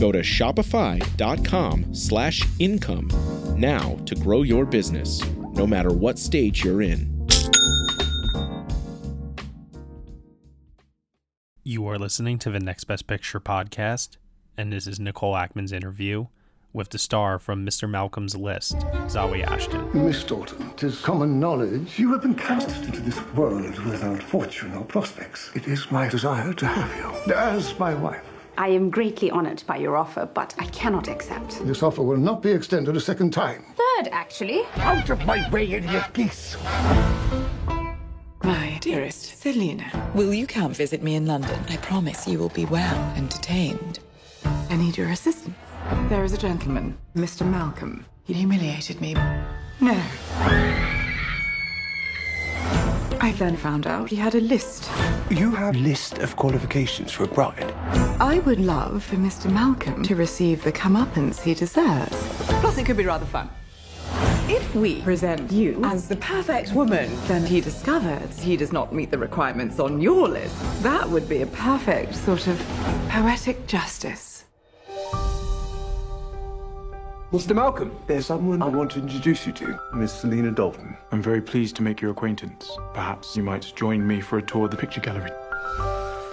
Go to shopify.com slash income now to grow your business, no matter what stage you're in. You are listening to the Next Best Picture podcast, and this is Nicole Ackman's interview with the star from Mr. Malcolm's List, Zawe Ashton. Miss Dalton, it is common knowledge you have been cast into this world without fortune or prospects. It is my desire to have you as my wife. I am greatly honored by your offer, but I cannot accept. This offer will not be extended a second time. Third, actually. Out of my way, idiot geese! My dearest Selina, will you come visit me in London? I promise you will be well entertained. I need your assistance. There is a gentleman, Mr. Malcolm. He humiliated me. No. I then found out he had a list. You have a list of qualifications for a bride. I would love for Mr. Malcolm to receive the comeuppance he deserves. Plus, it could be rather fun. If we present you as the perfect woman, then he discovers he does not meet the requirements on your list. That would be a perfect sort of poetic justice. Mr. Malcolm, there's someone I want to introduce you to, Miss Selina Dalton. I'm very pleased to make your acquaintance. Perhaps you might join me for a tour of the picture gallery.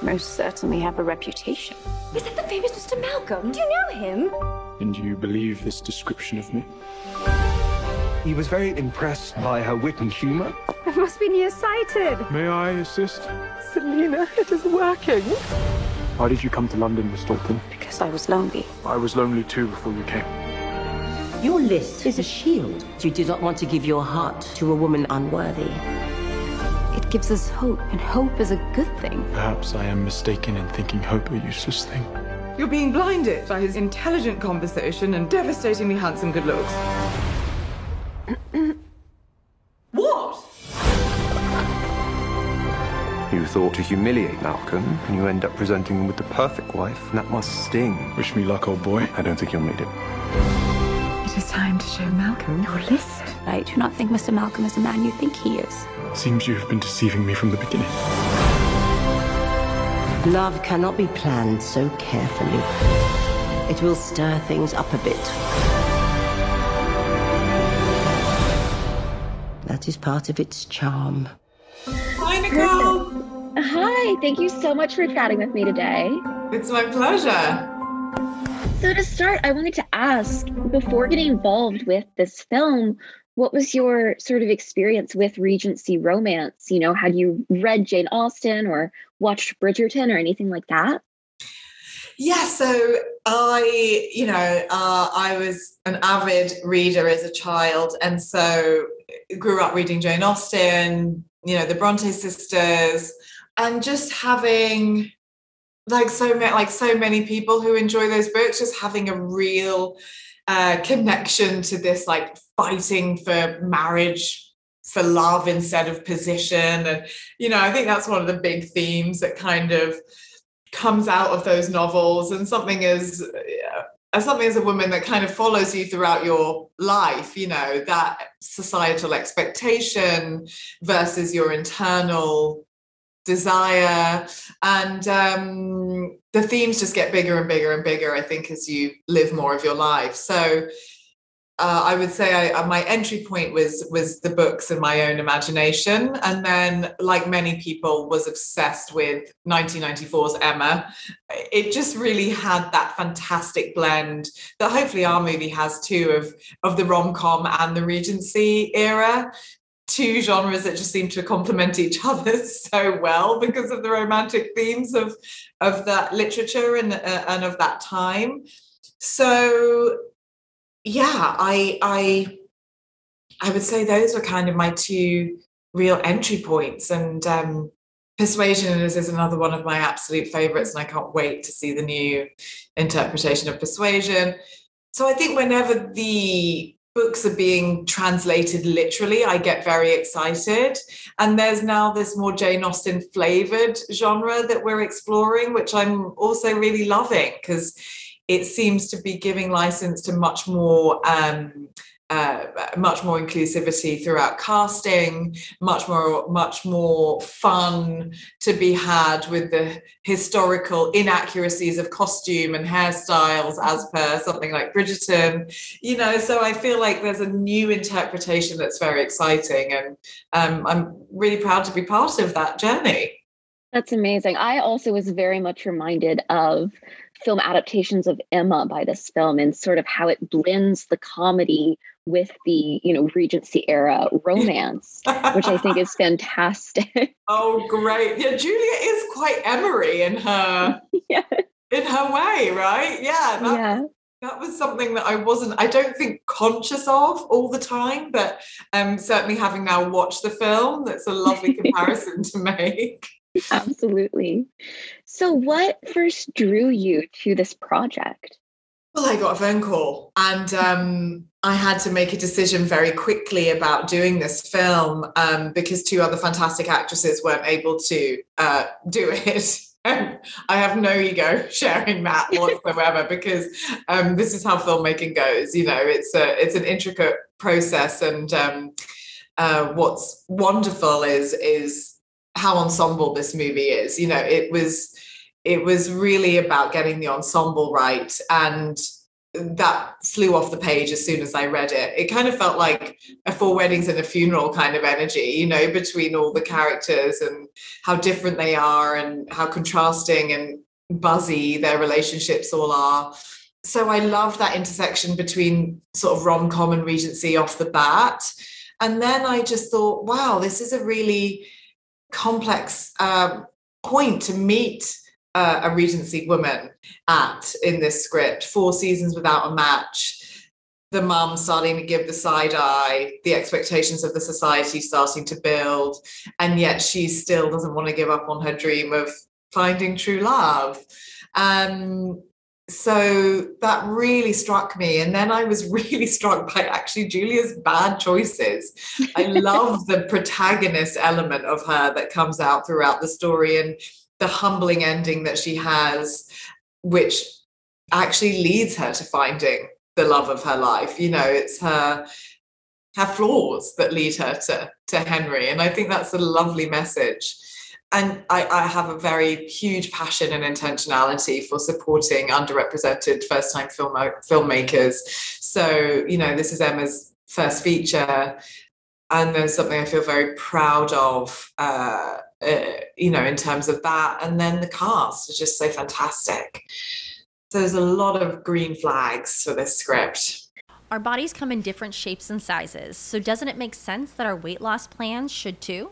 Most certainly have a reputation. Is that the famous Mr. Malcolm? Do you know him? And do you believe this description of me? He was very impressed by her wit and humor. I must be nearsighted. May I assist? Selina, it is working. Why did you come to London, Miss Dalton? Because I was lonely. I was lonely too before you came. Your list is a shield. You do not want to give your heart to a woman unworthy. It gives us hope, and hope is a good thing. Perhaps I am mistaken in thinking hope a useless thing. You're being blinded by his intelligent conversation and devastatingly handsome good looks. what? You thought to humiliate Malcolm, and you end up presenting him with the perfect wife, and that must sting. Wish me luck, old boy. I don't think you'll need it. It is time to show Malcolm your list. I do not think Mr. Malcolm is the man you think he is. Seems you have been deceiving me from the beginning. Love cannot be planned so carefully. It will stir things up a bit. That is part of its charm. Hi, Nicole. Hi, thank you so much for chatting with me today. It's my pleasure. So, to start, I wanted to ask before getting involved with this film, what was your sort of experience with Regency romance? You know, had you read Jane Austen or watched Bridgerton or anything like that? Yeah, so I, you know, uh, I was an avid reader as a child, and so grew up reading Jane Austen, you know, the Bronte sisters, and just having like so many like so many people who enjoy those books, just having a real uh, connection to this like fighting for marriage for love instead of position. And you know i think that's one of the big themes that kind of comes out of those novels. And something as as something as a woman that kind of follows you throughout your life you know that societal expectation versus your internal desire and um, the themes just get bigger and bigger and bigger i think as you live more of your life so uh, I would say I, my entry point was was the books and my own imagination, and then, like many people, was obsessed with 1994's Emma. It just really had that fantastic blend that hopefully our movie has too of of the rom com and the Regency era. Two genres that just seem to complement each other so well because of the romantic themes of of that literature and uh, and of that time. So yeah, I I I would say those are kind of my two real entry points and um Persuasion is, is another one of my absolute favorites, and I can't wait to see the new interpretation of Persuasion. So I think whenever the books are being translated literally, I get very excited. And there's now this more Jane Austen flavored genre that we're exploring, which I'm also really loving because it seems to be giving license to much more um, uh, much more inclusivity throughout casting, much more much more fun to be had with the historical inaccuracies of costume and hairstyles as per something like Bridgerton. You know, so I feel like there's a new interpretation that's very exciting, and um, I'm really proud to be part of that journey. That's amazing. I also was very much reminded of film adaptations of Emma by this film and sort of how it blends the comedy with the you know regency era romance which i think is fantastic. Oh great. Yeah julia is quite emery in her yeah. in her way right? Yeah that, yeah. that was something that i wasn't i don't think conscious of all the time but um certainly having now watched the film that's a lovely comparison to make absolutely so what first drew you to this project well, I got a phone call and um, I had to make a decision very quickly about doing this film um, because two other fantastic actresses weren't able to uh, do it. I have no ego sharing that whatsoever because um, this is how filmmaking goes. You know, it's a it's an intricate process, and um, uh, what's wonderful is is how ensemble this movie is. You know, it was it was really about getting the ensemble right and that flew off the page as soon as I read it. It kind of felt like a four weddings and a funeral kind of energy, you know, between all the characters and how different they are and how contrasting and buzzy their relationships all are. So I loved that intersection between sort of rom com and Regency off the bat. And then I just thought, wow, this is a really complex uh, point to meet uh, a Regency woman at in this script. Four seasons without a match. The mum starting to give the side eye, the expectations of the society starting to build, and yet she still doesn't want to give up on her dream of finding true love. Um, so that really struck me. And then I was really struck by actually Julia's bad choices. I love the protagonist element of her that comes out throughout the story. And the humbling ending that she has, which actually leads her to finding the love of her life. You know, it's her her flaws that lead her to to Henry, and I think that's a lovely message. And I, I have a very huge passion and intentionality for supporting underrepresented first time film, filmmakers. So, you know, this is Emma's first feature and there's something I feel very proud of, uh, uh, you know, in terms of that. And then the cast is just so fantastic. So there's a lot of green flags for this script. Our bodies come in different shapes and sizes, so doesn't it make sense that our weight loss plans should too?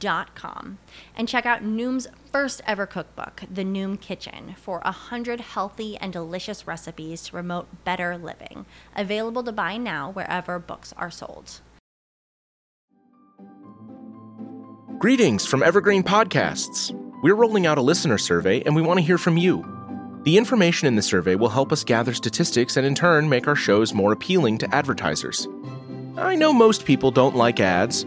noom.com and check out Noom's first ever cookbook, The Noom Kitchen, for 100 healthy and delicious recipes to promote better living. Available to buy now wherever books are sold. Greetings from Evergreen Podcasts. We're rolling out a listener survey and we want to hear from you. The information in the survey will help us gather statistics and in turn make our shows more appealing to advertisers. I know most people don't like ads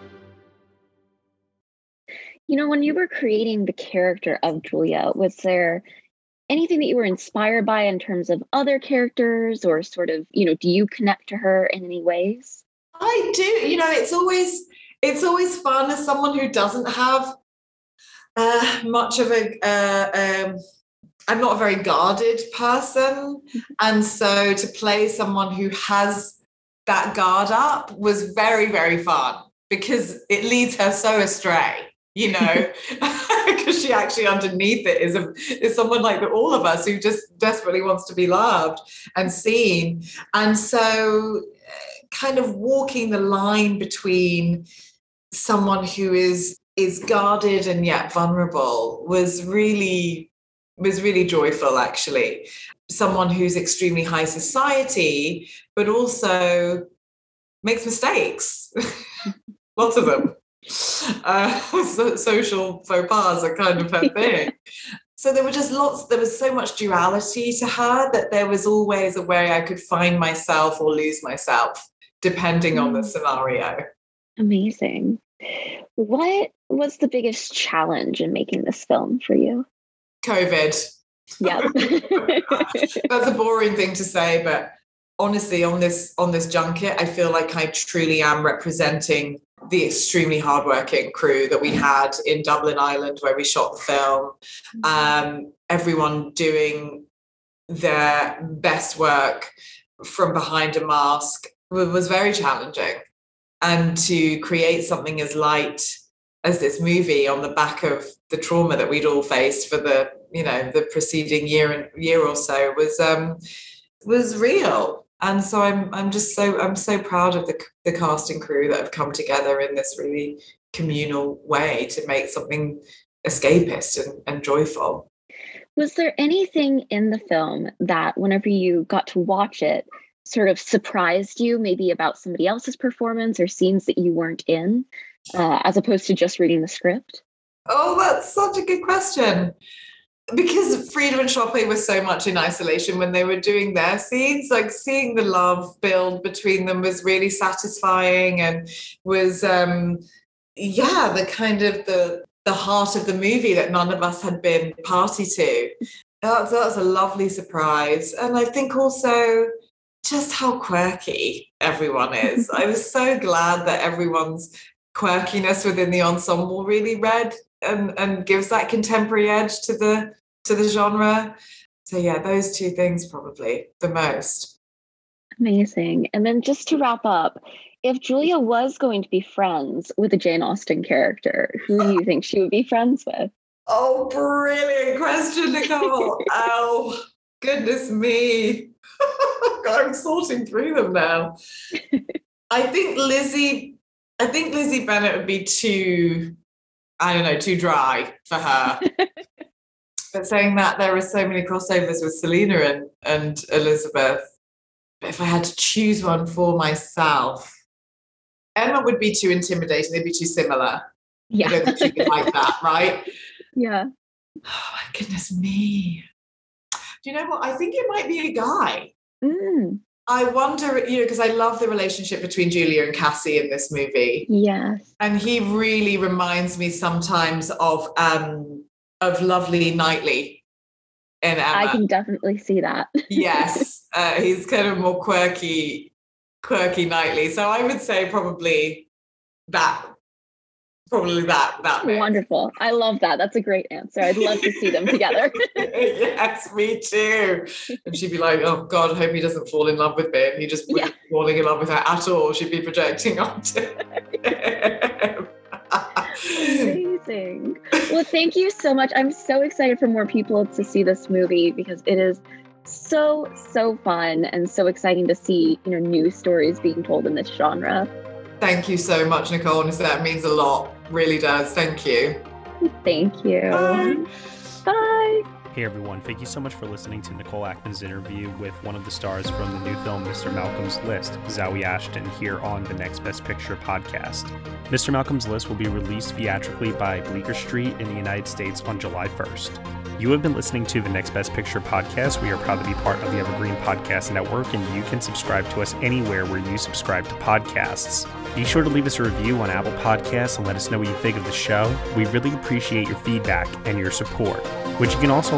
You know, when you were creating the character of Julia, was there anything that you were inspired by in terms of other characters or sort of, you know, do you connect to her in any ways? I do. You know, it's always it's always fun as someone who doesn't have uh, much of a uh, um, I'm not a very guarded person. Mm-hmm. And so to play someone who has that guard up was very, very fun because it leads her so astray, you know, because she actually underneath it is a is someone like all of us who just desperately wants to be loved and seen. And so uh, kind of walking the line between someone who is is guarded and yet vulnerable was really was really joyful actually. Someone who's extremely high society but also makes mistakes. Lots of them uh, so, social faux pas are kind of her thing so there were just lots there was so much duality to her that there was always a way i could find myself or lose myself depending on the mm. scenario amazing what was the biggest challenge in making this film for you COVID. Yeah. That's a boring thing to say, but honestly, on this on this junket, I feel like I truly am representing the extremely hardworking crew that we had in Dublin, Ireland, where we shot the film. Mm-hmm. Um, everyone doing their best work from behind a mask was very challenging. And to create something as light as this movie on the back of the trauma that we'd all faced for the you know the preceding year and year or so was um was real and so i'm i'm just so i'm so proud of the the casting crew that have come together in this really communal way to make something escapist and, and joyful was there anything in the film that whenever you got to watch it sort of surprised you maybe about somebody else's performance or scenes that you weren't in uh, as opposed to just reading the script? Oh, that's such a good question. Because Freida and Sope were so much in isolation when they were doing their scenes, like seeing the love build between them was really satisfying and was, um, yeah, the kind of the the heart of the movie that none of us had been party to. That, that was a lovely surprise, and I think also just how quirky everyone is. I was so glad that everyone's quirkiness within the ensemble really read and, and gives that contemporary edge to the to the genre. So yeah, those two things probably the most. Amazing. And then just to wrap up, if Julia was going to be friends with a Jane Austen character, who do you think she would be friends with? Oh, brilliant question, Nicole. oh, goodness me. God, I'm sorting through them now. I think Lizzie I think Lizzie Bennet would be too, I don't know, too dry for her. but saying that, there are so many crossovers with Selina and, and Elizabeth. But if I had to choose one for myself, Emma would be too intimidating. They'd be too similar. Yeah. I don't think like that, right? Yeah. Oh my goodness me. Do you know what? I think it might be a guy. Mm. I wonder, you know, because I love the relationship between Julia and Cassie in this movie. Yes. And he really reminds me sometimes of um of lovely Knightley in Emma. I can definitely see that. yes. Uh, he's kind of more quirky, quirky Knightley. So I would say probably that probably that that wonderful. I love that. That's a great answer. I'd love to see them together. Yes me too. And she'd be like oh god i hope he doesn't fall in love with me. And he just yeah. falling in love with her at all. She'd be projecting onto amazing. Well thank you so much. I'm so excited for more people to see this movie because it is so so fun and so exciting to see you know new stories being told in this genre Thank you so much, Nicole. Honestly, that means a lot. Really does. Thank you. Thank you. Bye. Bye. Hey everyone, thank you so much for listening to Nicole Ackman's interview with one of the stars from the new film Mr. Malcolm's List, Zawe Ashton, here on the Next Best Picture podcast. Mr. Malcolm's List will be released theatrically by Bleecker Street in the United States on July 1st. You have been listening to the Next Best Picture podcast. We are proud to be part of the Evergreen Podcast Network, and you can subscribe to us anywhere where you subscribe to podcasts. Be sure to leave us a review on Apple Podcasts and let us know what you think of the show. We really appreciate your feedback and your support, which you can also